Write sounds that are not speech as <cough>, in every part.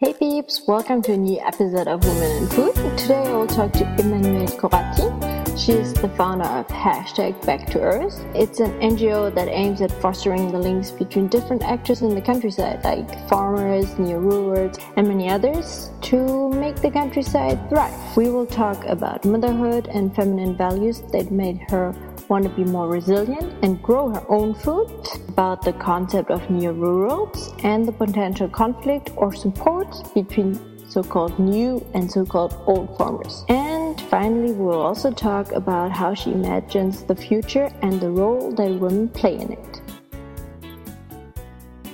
Hey peeps, welcome to a new episode of Women in Food. Today I will talk to Emmanuelle Coratti. She is the founder of hashtag Back to Earth. It's an NGO that aims at fostering the links between different actors in the countryside, like farmers, neo-rurals, and many others, to make the countryside thrive. We will talk about motherhood and feminine values that made her want to be more resilient and grow her own food, about the concept of neo-rurals and the potential conflict or support between so-called new and so-called old farmers. And finally, we'll also talk about how she imagines the future and the role that women play in it.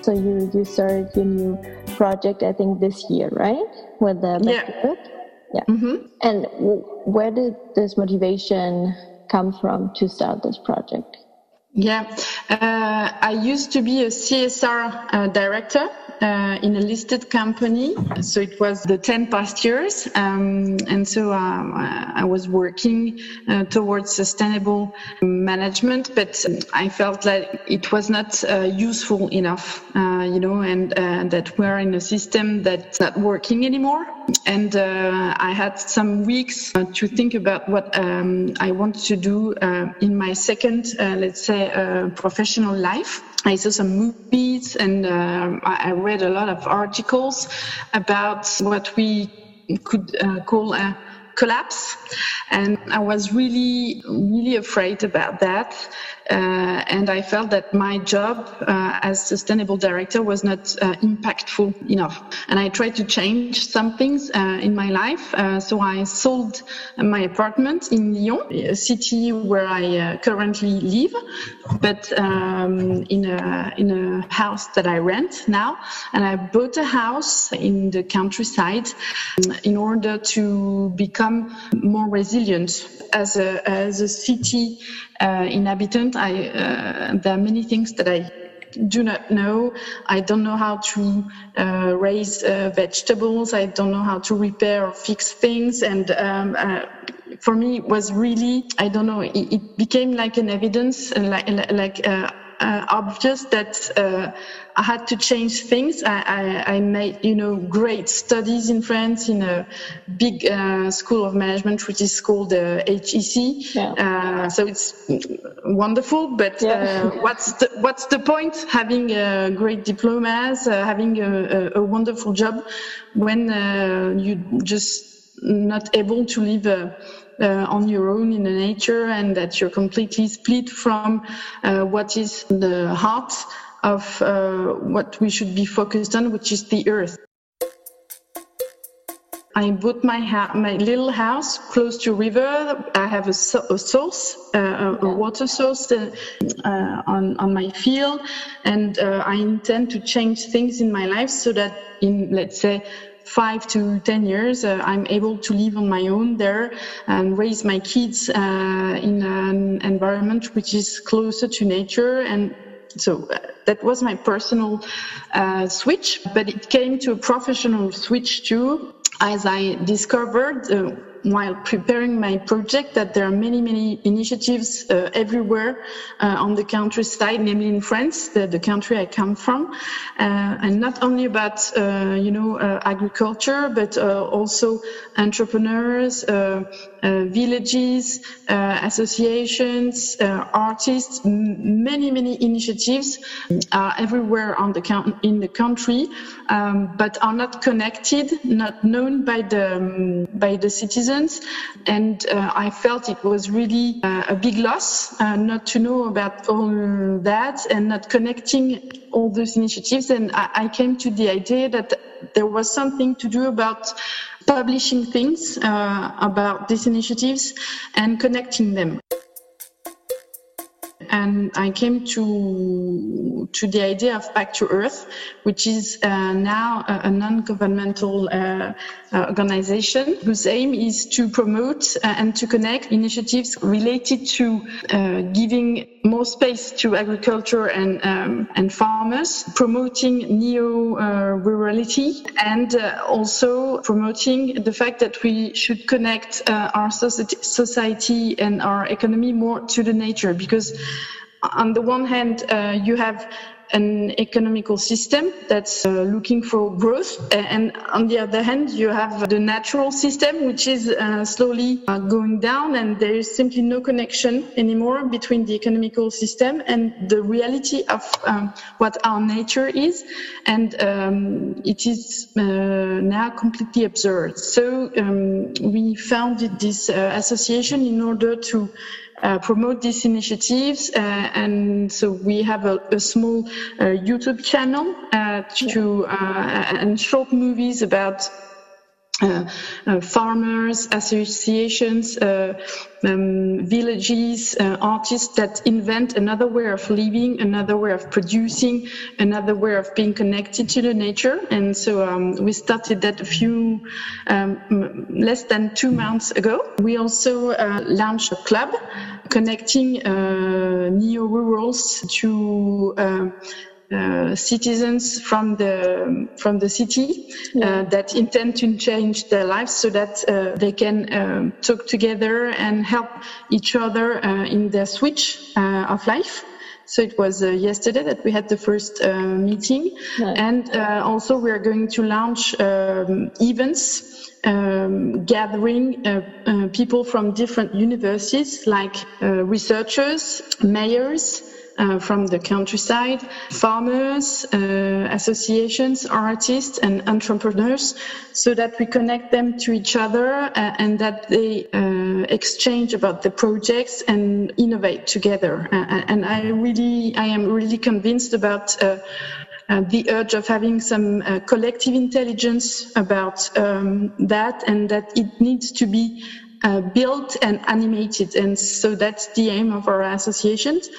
So you you started your new project, I think this year, right? With the yeah. Yeah. Mm-hmm. And where did this motivation come from to start this project? Yeah, uh, I used to be a CSR uh, director uh, in a listed company. So it was the 10 past years. Um, and so um, I was working uh, towards sustainable management, but I felt like it was not uh, useful enough, uh, you know, and uh, that we're in a system that's not working anymore. And uh, I had some weeks to think about what um, I want to do in my second, let's say, professional life. I saw some movies and uh, I read a lot of articles about what we could uh, call a collapse. And I was really, really afraid about that. Uh, and I felt that my job uh, as sustainable director was not uh, impactful enough. And I tried to change some things uh, in my life. Uh, so I sold my apartment in Lyon, a city where I uh, currently live, but um, in a in a house that I rent now. And I bought a house in the countryside in order to become more resilient as a as a city uh, inhabitant, I, uh, there are many things that I do not know. I don't know how to uh, raise uh, vegetables. I don't know how to repair or fix things. And um, uh, for me, it was really, I don't know, it, it became like an evidence, like, like uh, obvious that I had to change things. I, I, I, made, you know, great studies in France in a big uh, school of management, which is called uh, HEC. Yeah. Uh, so it's wonderful, but yeah. uh, what's the what's the point having uh, great diplomas, uh, having a, a, a, wonderful job when you just not able to live. Uh, on your own in the nature and that you're completely split from uh, what is the heart of uh, what we should be focused on, which is the earth. I bought my my little house close to river. I have a, so- a source, uh, a water source uh, uh, on on my field, and uh, I intend to change things in my life so that in let's say five to ten years, uh, I'm able to live on my own there and raise my kids uh, in an environment which is closer to nature. And so uh, that was my personal uh, switch, but it came to a professional switch too, as I discovered uh, while preparing my project that there are many, many initiatives uh, everywhere uh, on the countryside, namely in France, the, the country I come from, uh, and not only about, uh, you know, uh, agriculture, but uh, also entrepreneurs, villages, associations, artists, many, many initiatives are everywhere on the in the country, um, but are not connected, not known by the um, by the citizens and uh, I felt it was really uh, a big loss uh, not to know about all that and not connecting all those initiatives. And I, I came to the idea that there was something to do about publishing things uh, about these initiatives and connecting them and I came to to the idea of Back to Earth, which is uh, now a, a non-governmental uh, organization whose aim is to promote uh, and to connect initiatives related to uh, giving more space to agriculture and um, and farmers, promoting neo-rurality, and uh, also promoting the fact that we should connect our society and our economy more to the nature. Because on the one hand, uh, you have an economical system that's uh, looking for growth. And on the other hand, you have the natural system, which is uh, slowly uh, going down, and there is simply no connection anymore between the economical system and the reality of um, what our nature is. And um, it is uh, now completely absurd. So um, we founded this uh, association in order to uh, promote these initiatives. Uh, and so we have a, a small uh, YouTube channel uh, to uh, and short movies about uh, uh, farmers, associations, uh, um, villages, uh, artists that invent another way of living, another way of producing, another way of being connected to the nature. And so um, we started that a few um, less than two months ago. We also uh, launched a club connecting uh, neo-rurals to uh, citizens from the from the city yeah. uh, that intend to change their lives so that uh, they can um, talk together and help each other uh, in their switch uh, of life. So it was yesterday that we had the first meeting, and also we are going to launch um, events um, gathering uh, uh, people from different universities like uh, researchers, mayors, uh, from the countryside, farmers, uh, associations, artists, and entrepreneurs, so that we connect them to each other uh, and that they uh, exchange about the projects and innovate together. Uh, and I really, I am really convinced about. Uh, the urge of having some uh, collective intelligence about um, that and that it needs to be uh, built and animated. And so that's the aim of our associations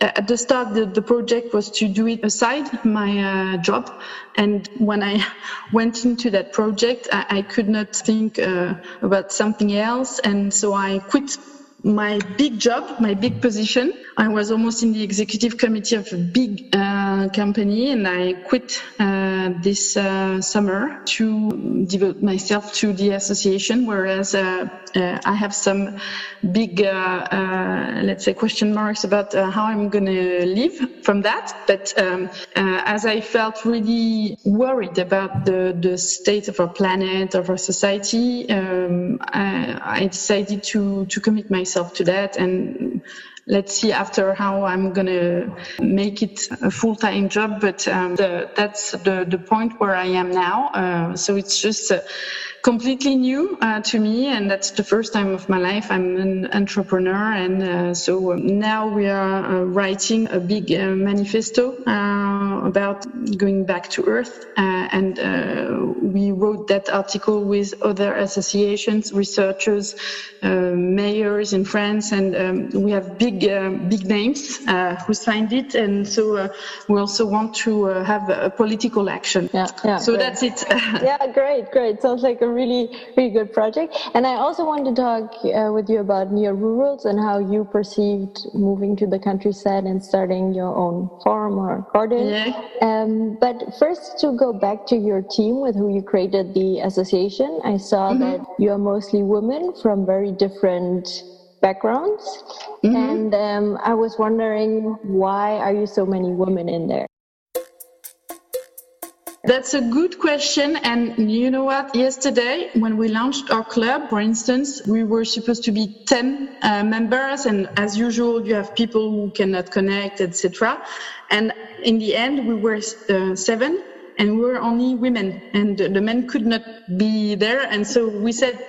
at the start, the, the, project was to do it aside my uh, job. And when I <laughs> went into that project, I, I could not think uh, about something else. And so I quit my big job, my big position. I was almost in the executive committee of a big uh, company and I quit uh, this uh, summer to devote myself to the association, whereas uh, uh, I have some big, uh, let's say, question marks about how I'm going to live from that. But um, as I felt really worried about the, the state of our planet, of our society, um, I, I decided to, to commit myself myself to that and let's see after how I'm gonna make it a full-time job. But um, the, that's the, the point where I am now. Uh, so it's just uh, completely new uh, to me, and that's the first time of my life I'm an entrepreneur. And uh, so now we are uh, writing a big uh, manifesto about going back to Earth, and we wrote that article with other associations, researchers, mayors in France, and um, we have big big names who signed it, and so we also want to have a political action. Yeah, yeah. So great. that's it. <laughs> yeah, great, great. Sounds like a really, really good project. And I also want to talk uh, with you about neo-rurals and how you perceived moving to the countryside and starting your own farm or garden. Yeah. Um, but first, to go back to your team with who you created the association, I saw mm-hmm. that you are mostly women from very different backgrounds. Mm-hmm. And um, I was wondering, why are you so many women in there? That's a good question. And you know what? Yesterday, when we launched our club, for instance, we were supposed to be 10 uh, members. And as usual, you have people who cannot connect, etc. And in the end, we were uh, seven and we were only women and the men could not be there. And so we said,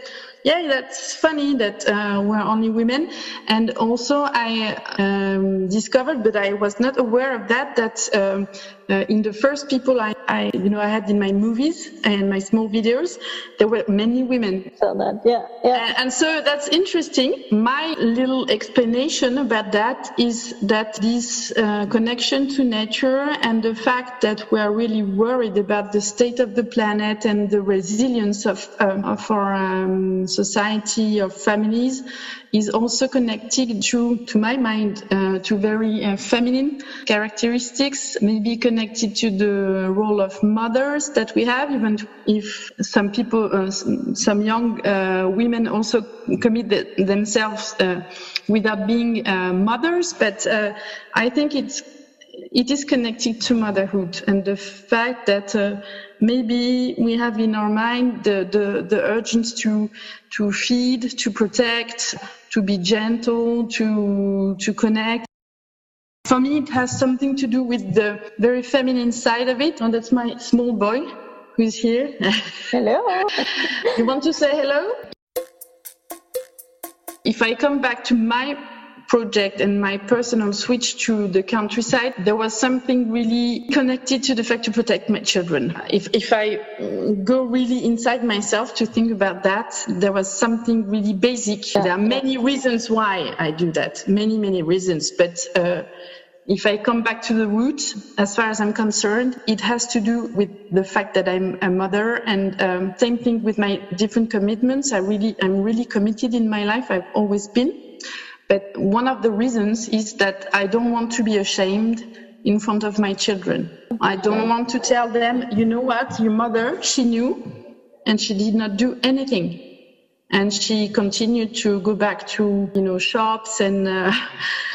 yeah, that's funny that uh, we're only women. And also, I um, discovered, but I was not aware of that, that um, uh, in the first people I, I, you know, I had in my movies and my small videos, there were many women. So that, yeah, yeah. And, and so that's interesting. My little explanation about that is that this uh, connection to nature and the fact that we are really worried about the state of the planet and the resilience of, um, of our um, society, of families, is also connected to, to my mind, uh, to very uh, feminine characteristics, maybe connected to the role of mothers that we have, even if some people, uh, some young uh, women also commit the, themselves uh, without being uh, mothers, but I think it's it is connected to motherhood and the fact that uh, maybe we have in our mind the, the, the urgency to to feed, to protect, to be gentle, to to connect. For me, it has something to do with the very feminine side of it, and that's my small boy who's here. <laughs> Hello. you want to say hello? If I come back to my project and my personal switch to the countryside, there was something really connected to the fact to protect my children. If, if I go really inside myself to think about that, there was something really basic. There are many reasons why I do that, many, many reasons, but uh, if I come back to the root, as far as I'm concerned, it has to do with the fact that I'm a mother, and um, same thing with my different commitments. I really, I'm really committed in my life. I've always been, but one of the reasons is that I don't want to be ashamed in front of my children. I don't want to tell them, you know what, your mother, she knew, and she did not do anything. And she continued to go back to you know shops and uh,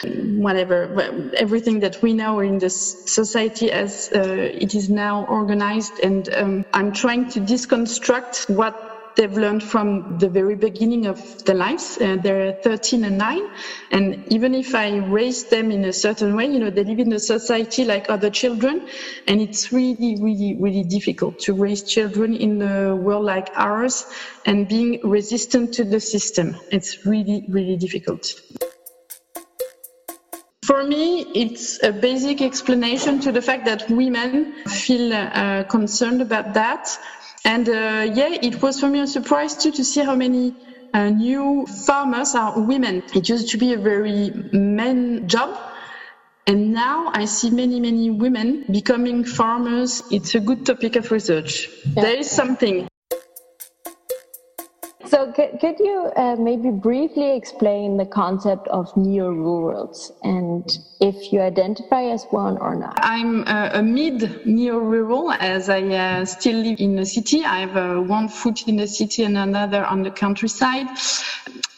<laughs> whatever everything that we know in this society as uh, it is now organized. And um, i'm trying to deconstruct what they've learned from the very beginning of their lives. Uh, they're 13 and 9. And even if I raise them in a certain way, you know, they live in a society like other children. And it's really, really, really difficult to raise children in a world like ours and being resistant to the system. It's really, really difficult. For me, it's a basic explanation to the fact that women feel uh, concerned about that and uh, yeah, it was for me a surprise too to see how many uh, new farmers are women. It used to be a very men job. And now I see many, many women becoming farmers. It's a good topic of research. Yeah. There is something. So, could you uh, maybe briefly explain the concept of neo-rurals and if you identify as one or not? I'm uh, a mid neo-rural as I uh, still live in the city. I have uh, one foot in the city and another on the countryside.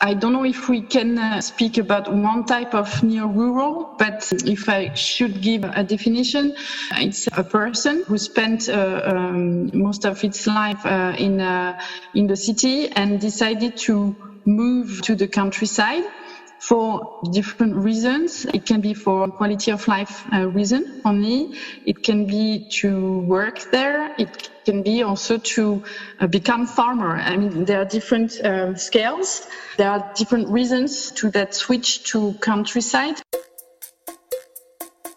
I don't know if we can uh, speak about one type of neo-rural, but if I should give a definition, it's a person who spent uh, um, most of its life uh, in uh, in the city and decided to move to the countryside for different reasons. It can be for quality of life uh, reason only. It can be to work there. It can be also to uh, become farmer. I mean, there are different uh, scales. There are different reasons to that switch to countryside.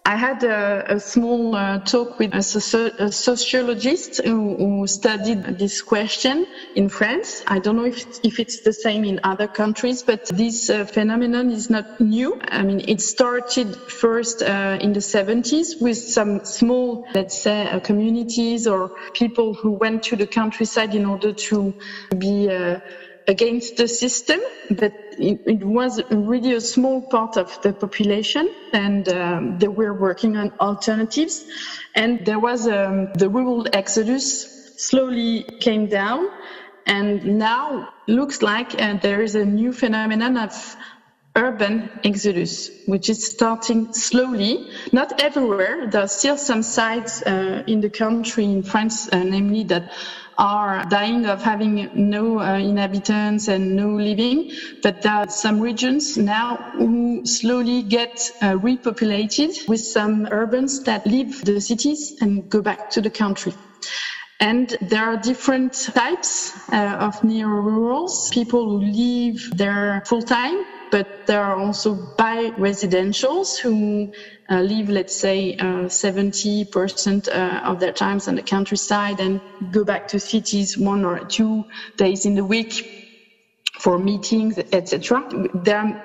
I had a, a small uh, talk with a, soci- a sociologist who, who, studied this question in France. I don't know if, if it's the same in other countries, but this uh, phenomenon is not new. I mean, it started first uh, in the 70s with some small, let's say, uh, communities or people who went to the countryside in order to be uh, against the system, but it, it, was really a small part of the population, and um, they were working on alternatives. And there was um, the rural exodus slowly came down, and now looks like uh, there is a new phenomenon of urban exodus, which is starting slowly, not everywhere. There are still some sites uh, in the country, in France, uh, namely that are dying of having no uh, inhabitants and no living, but there are some regions now who slowly get uh, repopulated with some urbans that leave the cities and go back to the country. And there are different types uh, of neo-rurals, people who live there full time but there are also bi-residentials who uh, live, let's say, uh, 70% uh, of their times on the countryside and go back to cities one or two days in the week for meetings, etc. There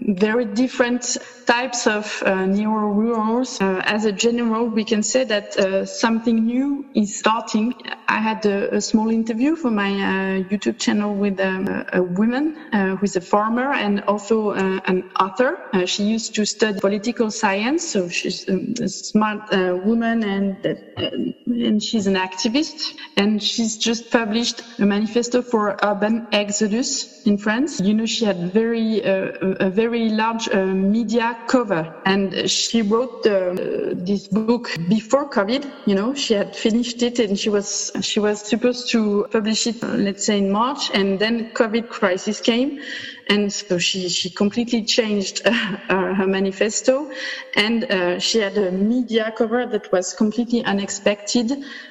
very different types of uh, neo-rurals. Uh, as a general, we can say that uh, something new is starting. I had a, a small interview for my uh, YouTube channel with um, a woman uh, who is a farmer and also uh, an author. she used to study political science, so she's a smart woman and and she's an activist. And she's just published a manifesto for urban exodus in France. You know, she had very a very very large uh, media cover. And she wrote uh, this book before COVID. You know, she had finished it and she was she was supposed to publish it, let's say in March, and then COVID crisis came and so she she completely changed uh, her manifesto, and uh, she had a media cover that was completely unexpected,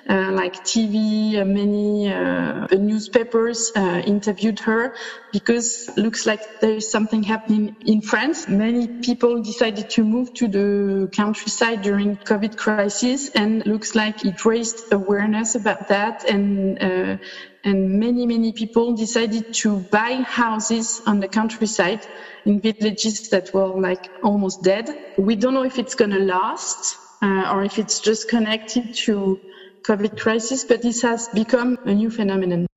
uh, like TV, uh, many uh, newspapers uh, interviewed her because looks like there is something happening in France. Many people decided to move to the countryside during COVID crisis, and looks like it raised awareness about that and and many, many people decided to buy houses on the countryside in villages that were like almost dead. We don't know if it's going to last uh, or if it's just connected to COVID crisis, but this has become a new phenomenon.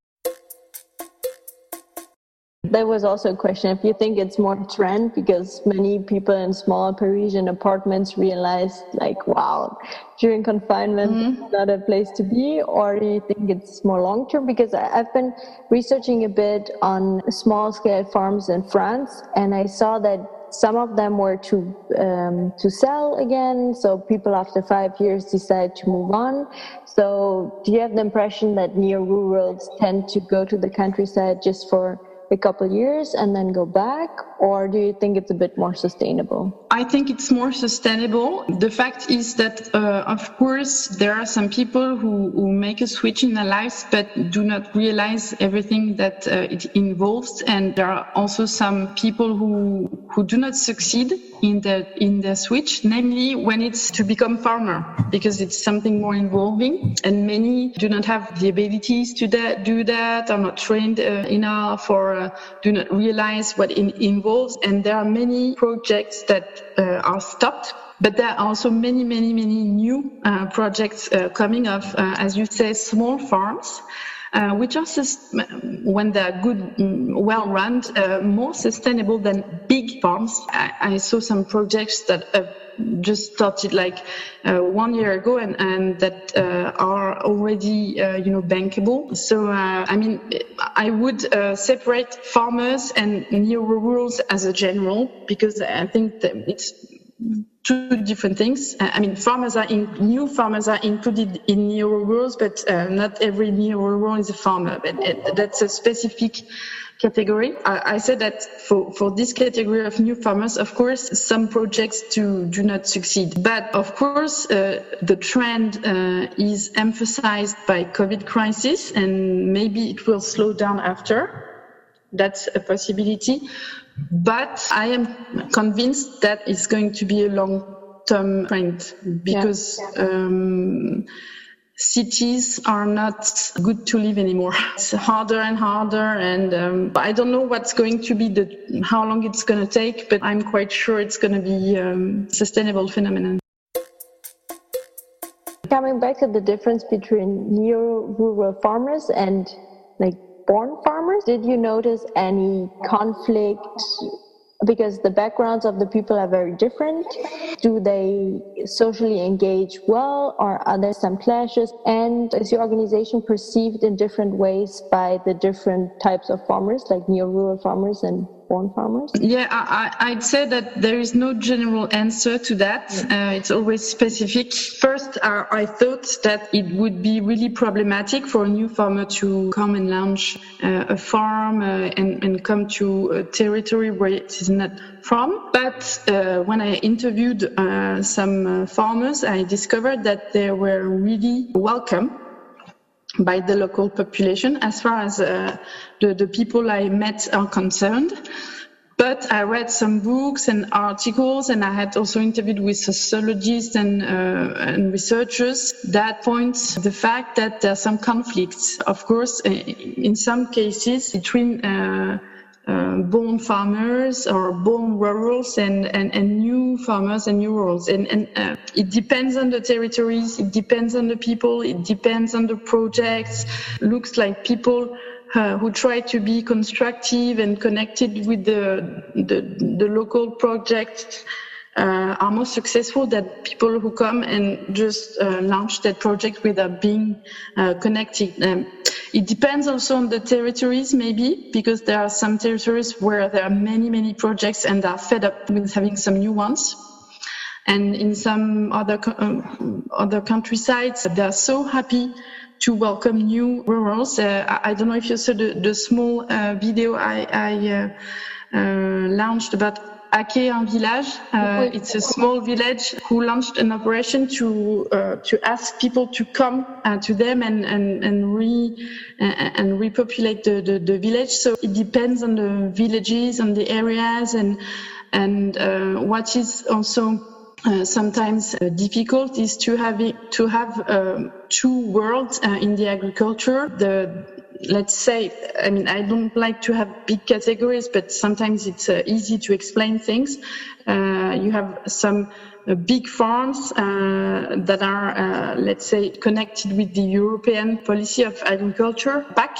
There was also a question if you think it's more trend because many people in small Parisian apartments realized like, wow, during confinement, mm-hmm. not a place to be, or do you think it's more long term? Because I've been researching a bit on small scale farms in France, and I saw that some of them were to um, to sell again. So people after five years decide to move on. So do you have the impression that neo rurals tend to go to the countryside just for a couple years and then go back or do you think it's a bit more sustainable? I think it's more sustainable. The fact is that uh, of course there are some people who, who make a switch in their lives but do not realize everything that uh, it involves. And there are also some people who who do not succeed in the in the switch namely when it's to become farmer because it's something more involving and many do not have the abilities to that, do that are not trained uh, enough or uh, do not realize what it involves. And there are many projects that uh, are stopped but there are also many, many, many new uh, projects uh, coming up, uh, as you say, small farms. Uh, which are, when they're good, mm, well run, uh, more sustainable than big farms. I, I saw some projects that just started like uh, one year ago and, and that uh, are already uh, you know bankable so uh, i mean i would uh, separate farmers and neo rurals as a general because i think that it's two different things. Uh, I mean, farmers are in, new farmers are included in neo rurals, but not every neo rural is a farmer. But that's a specific category. I, I, said that for, for this category of new farmers, of course, some projects do, do not succeed. But of course, uh, the trend uh, is emphasized by COVID crisis and maybe it will slow down after. That's a possibility. But I am convinced that it's going to be a long term trend because yeah. um, cities are not good to live anymore. It's harder and harder, and um, I don't know what's going to be the how long it's going to take, but I'm quite sure it's going to be um, sustainable phenomenon. Coming back to the difference between neo-rural farmers and like born farmers, did you notice any conflict because the backgrounds of the people are very different. Do they socially engage well, or are there some clashes? And is your organization perceived in different ways by the different types of farmers, like neo rural farmers and born farmers? Yeah, I, would say that there is no general answer to that. Uh, it's always specific. First, uh, I thought that it would be really problematic for a new farmer to come and launch uh, a farm uh, and, and, come to a territory where it is not from. But uh, when I interviewed uh, some farmers, I discovered that they were really welcome by the local population as far as uh, the, the people I met are concerned. But I read some books and articles, and I had also interviewed with sociologists and, uh, and researchers that points the fact that there are some conflicts, of course, in some cases between uh, uh, born farmers or born rurals and, and, and new farmers and new rurals. And, and uh, it depends on the territories, it depends on the people, it depends on the projects. Looks like people uh, who try to be constructive and connected with the, the, the local projects uh, are more successful than people who come and just uh, launch that project without being uh, connected. Um, It depends also on the territories, maybe, because there are some territories where there are many, many projects and are fed up with having some new ones. And in some other um, other countrysides, they are so happy to welcome new rurals. Uh, I, don't know if you saw the, the small uh, video I, I uh, uh launched about Village. Uh, it's a small village who launched an operation to uh, to ask people to come uh, to them and and and re uh, and repopulate the, the, the village. So it depends on the villages, on the areas, and and uh, what is also uh, sometimes uh, difficult is to have it, to have um, two worlds uh, in the agriculture. The let's say, I mean, I don't like to have big categories, but sometimes it's uh, easy to explain things. Uh, you have some big farms that are, let's say, connected with the European policy of agriculture, PAC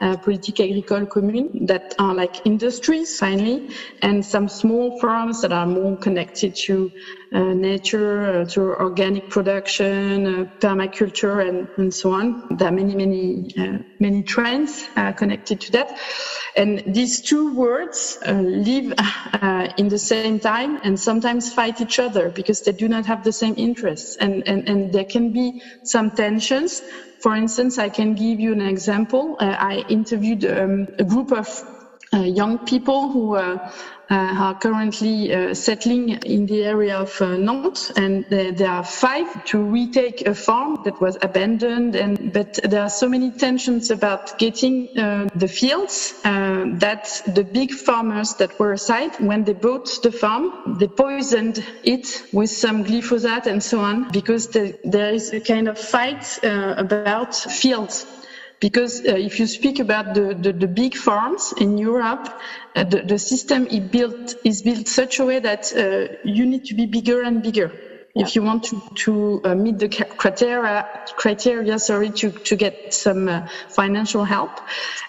uh, politique agricole commune that are like industries finally and some small farms that are more connected to nature, uh, to organic production, uh, permaculture and, and so on. There are many, many, uh, many trends uh, connected to that. And these two words live in the same time and sometimes fight each other because they do not have the same interests and, and, and there can be some tensions for instance, I can give you an example. Uh, I interviewed um, a group of uh, young people who uh, uh, are currently uh, settling in the area of uh, Nantes, and there are five to retake a farm that was abandoned. And but there are so many tensions about getting the fields that the big farmers that were aside, when they bought the farm, they poisoned it with some glyphosate and so on, because the, there is a kind of fight about fields because uh, if you speak about the, the, the big farms in Europe, uh, the, the system is built, is built such a way that uh, you need to be bigger and bigger if you want to, to uh, meet the criteria, criteria sorry, to, to get some uh, financial help.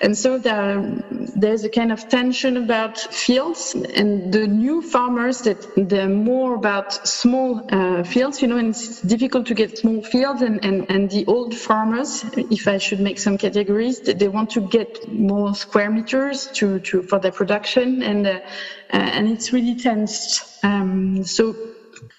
And so there, there's a kind of tension about fields and the new farmers that they're more about small uh, fields, you know, and it's difficult to get small fields and, and, and the old farmers, if I should make some categories, they want to get more square meters to, to, for their production and, uh, and it's really tense. Um, so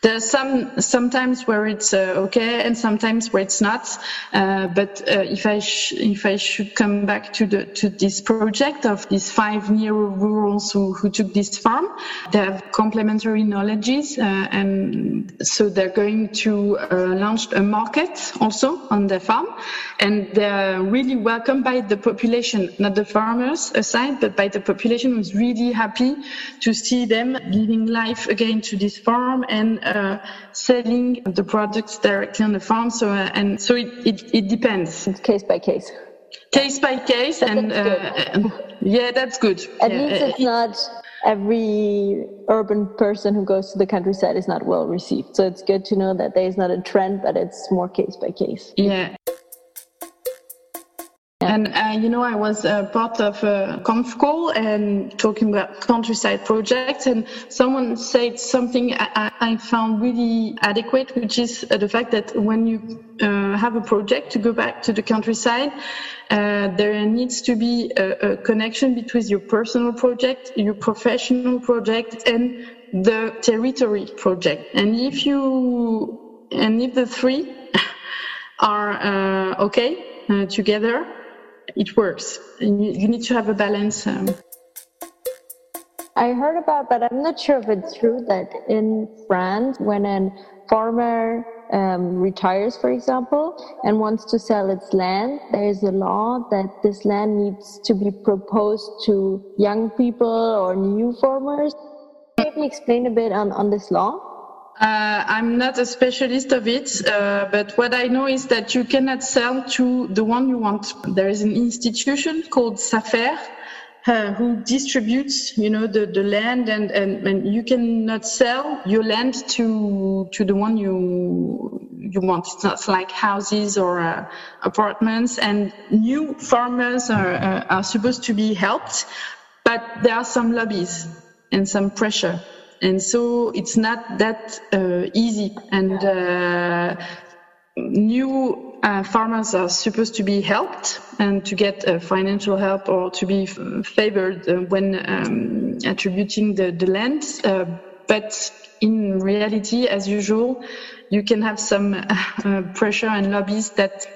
there's some sometimes where it's uh, okay and sometimes where it's not. Uh, but uh, if I if I should come back to the to this project of these five neo-rurals who, who took this farm, they have complementary knowledges, uh, and so they're going to uh, launch a market also on the farm, and they're really welcomed by the population, not the farmers aside, but by the population who's really happy to see them giving life again to this farm and uh, selling the products directly on the farm. So uh, and so it, it, it depends. It's case by case. Case by case, and, uh, yeah, that's good. At yeah. least it's not every urban person who goes to the countryside is not well received. So it's good to know that there is not a trend, but it's more case by case. Yeah. And uh, you know, I was uh, part of a conf call and talking about countryside projects, and someone said something I, I found really adequate, which is uh, the fact that when you uh, have a project to go back to the countryside, uh, there needs to be a, a connection between your personal project, your professional project, and the territory project. And if you and if the three <laughs> are uh, okay together it works. You, need to have a balance. Um. I heard about, but I'm not sure if it's true that in France, when a farmer um, retires, for example, and wants to sell its land, there is a law that this land needs to be proposed to young people or new farmers. Can you explain a bit on, on this law? Uh, I'm not a specialist of it, uh, but what I know is that you cannot sell to the one you want. There is an institution called SAFER uh, who distributes, you know, the, the land, and, and, and you cannot sell your land to to the one you you want. It's not like houses or uh, apartments. And new farmers are uh, are supposed to be helped, but there are some lobbies and some pressure and so it's not that uh, easy and uh, new uh, farmers are supposed to be helped and to get uh, financial help or to be favored uh, when um, attributing the, the land. Uh, but in reality, as usual, you can have some <laughs> pressure and lobbies that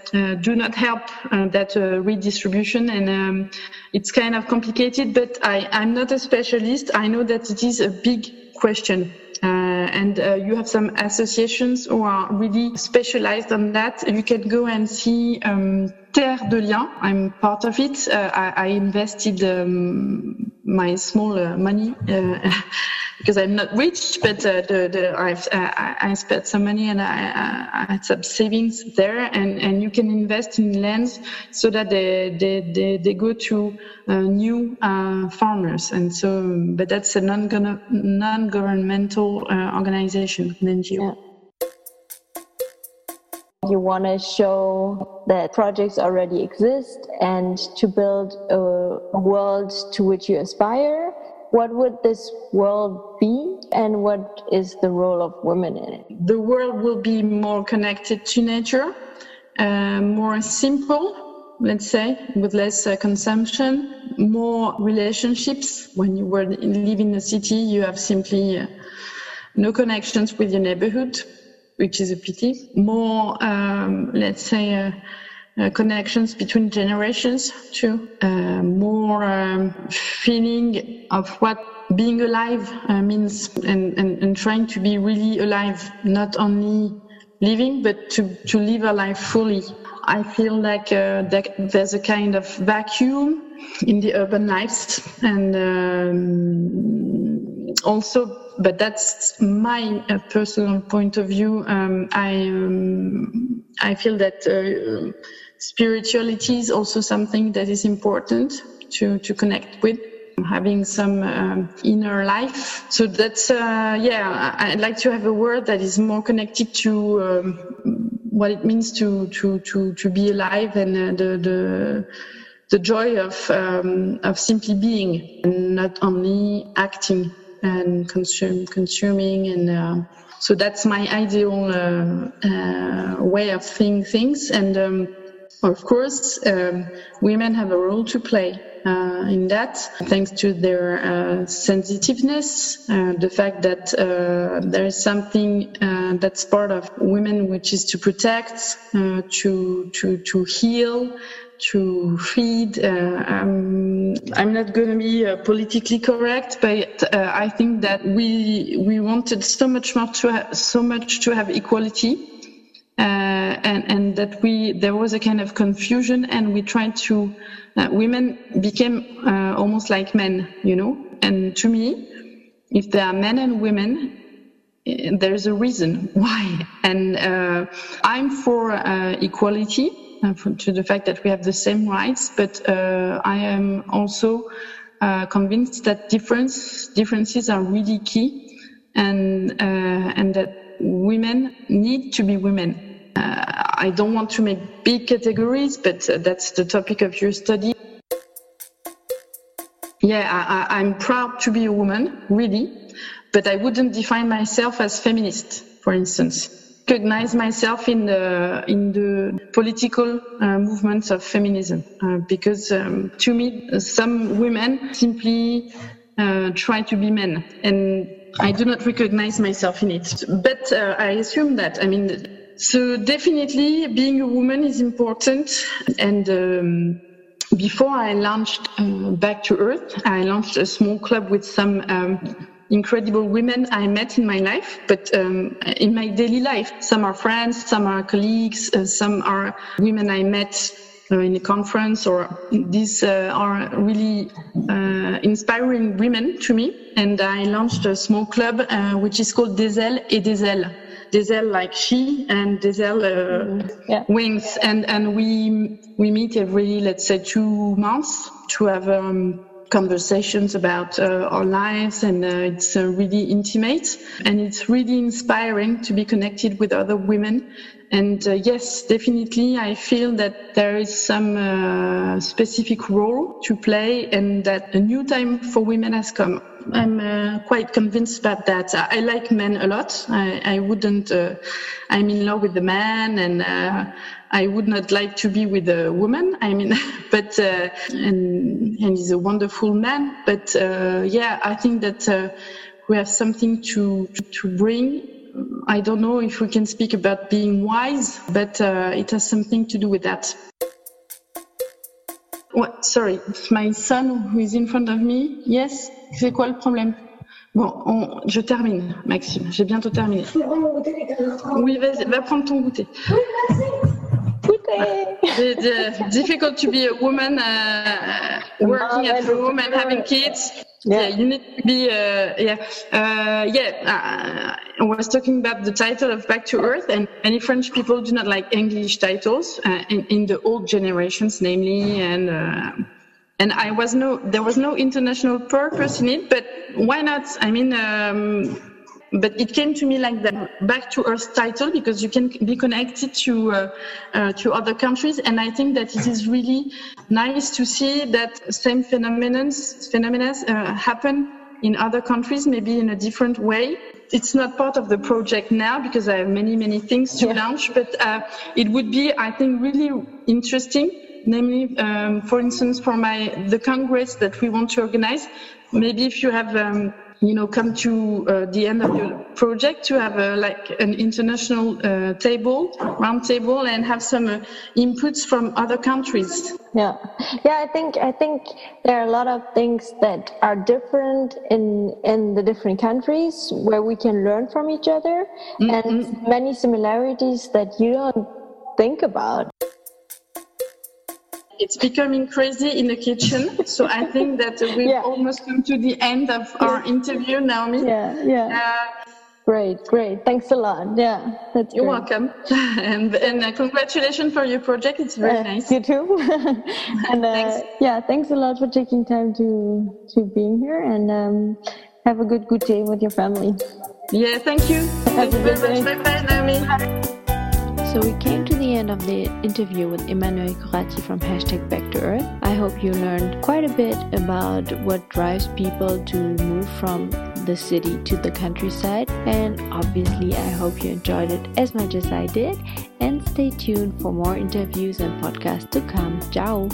do not help that redistribution. And um, it's kind of complicated, but I, I'm not a specialist. I know that it is a big question uh, and uh, you have some associations who are really specialized on that. You can go and see um, Terre de Liens. I'm part of it. Uh, I, I, invested um, my small money <laughs> because I'm not rich, but uh, the, the, I've, uh, I spent some money and I, I, had some savings there, and, and you can invest in lands so that they they, they, they go to uh, new uh, farmers, and so but that's a non non-governmental uh, organization, an NGO. Yeah. You want to show that projects already exist and to build a world to which you aspire what would this world be and what is the role of women in it? The world will be more connected to nature, uh, more simple, let's say, with less uh, consumption, more relationships. When you were live in a city, you have simply uh, no connections with your neighborhood, which is a pity. More, um, let's say, uh, connections between generations too, uh, more um, feeling of what being alive uh, means and, and, and trying to be really alive, not only living, but to, to live a life fully. I feel like uh, that there's a kind of vacuum in the urban lives and um, also but that's my uh, personal point of view. Um, I um, I feel that uh, spirituality is also something that is important to, to connect with having some um, inner life. So that's, uh, yeah, I'd like to have a word that is more connected to um, what it means to, to, to, to be alive and uh, the, the, the joy of, um, of simply being and not only acting and consume, consuming and, uh, so that's my ideal uh, uh, way of seeing things and um, of course, um, women have a role to play uh, in that, thanks to their uh, sensitiveness, uh, the fact that uh, there is something uh, that's part of women, which is to protect, uh, to to to heal, to feed. Um, I'm not going to be politically correct, but I think that we we wanted so much more to have, so much to have equality and, and that we there was a kind of confusion and we tried to uh, women became uh, almost like men you know? And to me if there are men and women eh, there's a reason why. And uh, i'm for uh, equality uh, for, to the fact that we have the same rights but i am also convinced that difference differences are really key and and that women need to be women. Uh, I don't want to make big categories, but uh, that's the topic of your study. Yeah, I, I'm proud to be a woman, really, but I wouldn't define myself as feminist, for instance recognize myself in the in the political uh, movements of feminism uh, because um, to me some women simply uh, try to be men and I do not recognize myself in it, but uh, I assume that. I mean, so definitely being a woman is important. And um, before I launched uh, Back to Earth, I launched a small club with some um, incredible women I met in my life, but um, in my daily life. Some are friends, some are colleagues, uh, some are women I met in a conference or these uh, are really uh, inspiring women to me. And I launched a small club which is called Elles et des ailes like she and des ailes uh, mm, yeah. wings. And and we we meet every let's say two months to have um, conversations about uh, our lives. And uh, it's really intimate. And it's really inspiring to be connected with other women and uh, yes, definitely, I feel that there is some uh, specific role to play and that a new time for women has come. I'm uh, quite convinced about that. I, like men a lot. I, I wouldn't, uh, I'm in love with the man and uh, I would not like to be with a woman. I mean, <laughs> but uh, and and he's a wonderful man. But yeah, I think that we have something to to bring. I don't know if we can speak about being wise, but uh, it has something to do with that. What? Sorry, my son who is in front of me. Yes, c'est quoi le problème? Bon, on, je termine, Maxime. J'ai bientôt terminé. Oui, vas-y, va prendre ton goûter. Oui, merci. Goûter. difficult to be a woman uh, working at home and having kids. Yeah. yeah, you need to be. Uh, yeah, uh, yeah. Uh, I was talking about the title of Back to Earth, and many French people do not like English titles uh, in, in the old generations, namely, and uh, and I was no, there was no international purpose in it, but why not? I mean, um, but it came to me like that back to earth title because you can be connected to uh, uh, to other countries, and I think that it is really nice to see that same phenomena phenomena uh, happen in other countries, maybe in a different way. It's not part of the project now because I have many many things to yeah. launch, but uh, it would be, I think, really interesting namely, um, for instance, for my the congress that we want to organize. Maybe if you have, um, you know, come to uh, the end of your project to have a, like an international uh, table, round table, and have some uh, inputs from other countries. Yeah, yeah. I think I think there are a lot of things that are different in in the different countries where we can learn from each other, mm-hmm. and many similarities that you don't think about it's becoming crazy in the kitchen. So I think that we've <laughs> yeah. almost come to the end of our interview, Naomi. Yeah, yeah. Uh, great, great. Thanks a lot. Yeah, that's You're great. welcome. <laughs> and and uh, congratulations for your project. It's very uh, nice. You too. <laughs> and uh, thanks. yeah, thanks a lot for taking time to to being here and um, have a good good day with your family. Yeah, thank you. Have thank you very much. Bye bye, Naomi. Bye. So we came to end of the interview with Emmanuel Corati from hashtag Back to Earth. I hope you learned quite a bit about what drives people to move from the city to the countryside. And obviously, I hope you enjoyed it as much as I did. And stay tuned for more interviews and podcasts to come. Ciao!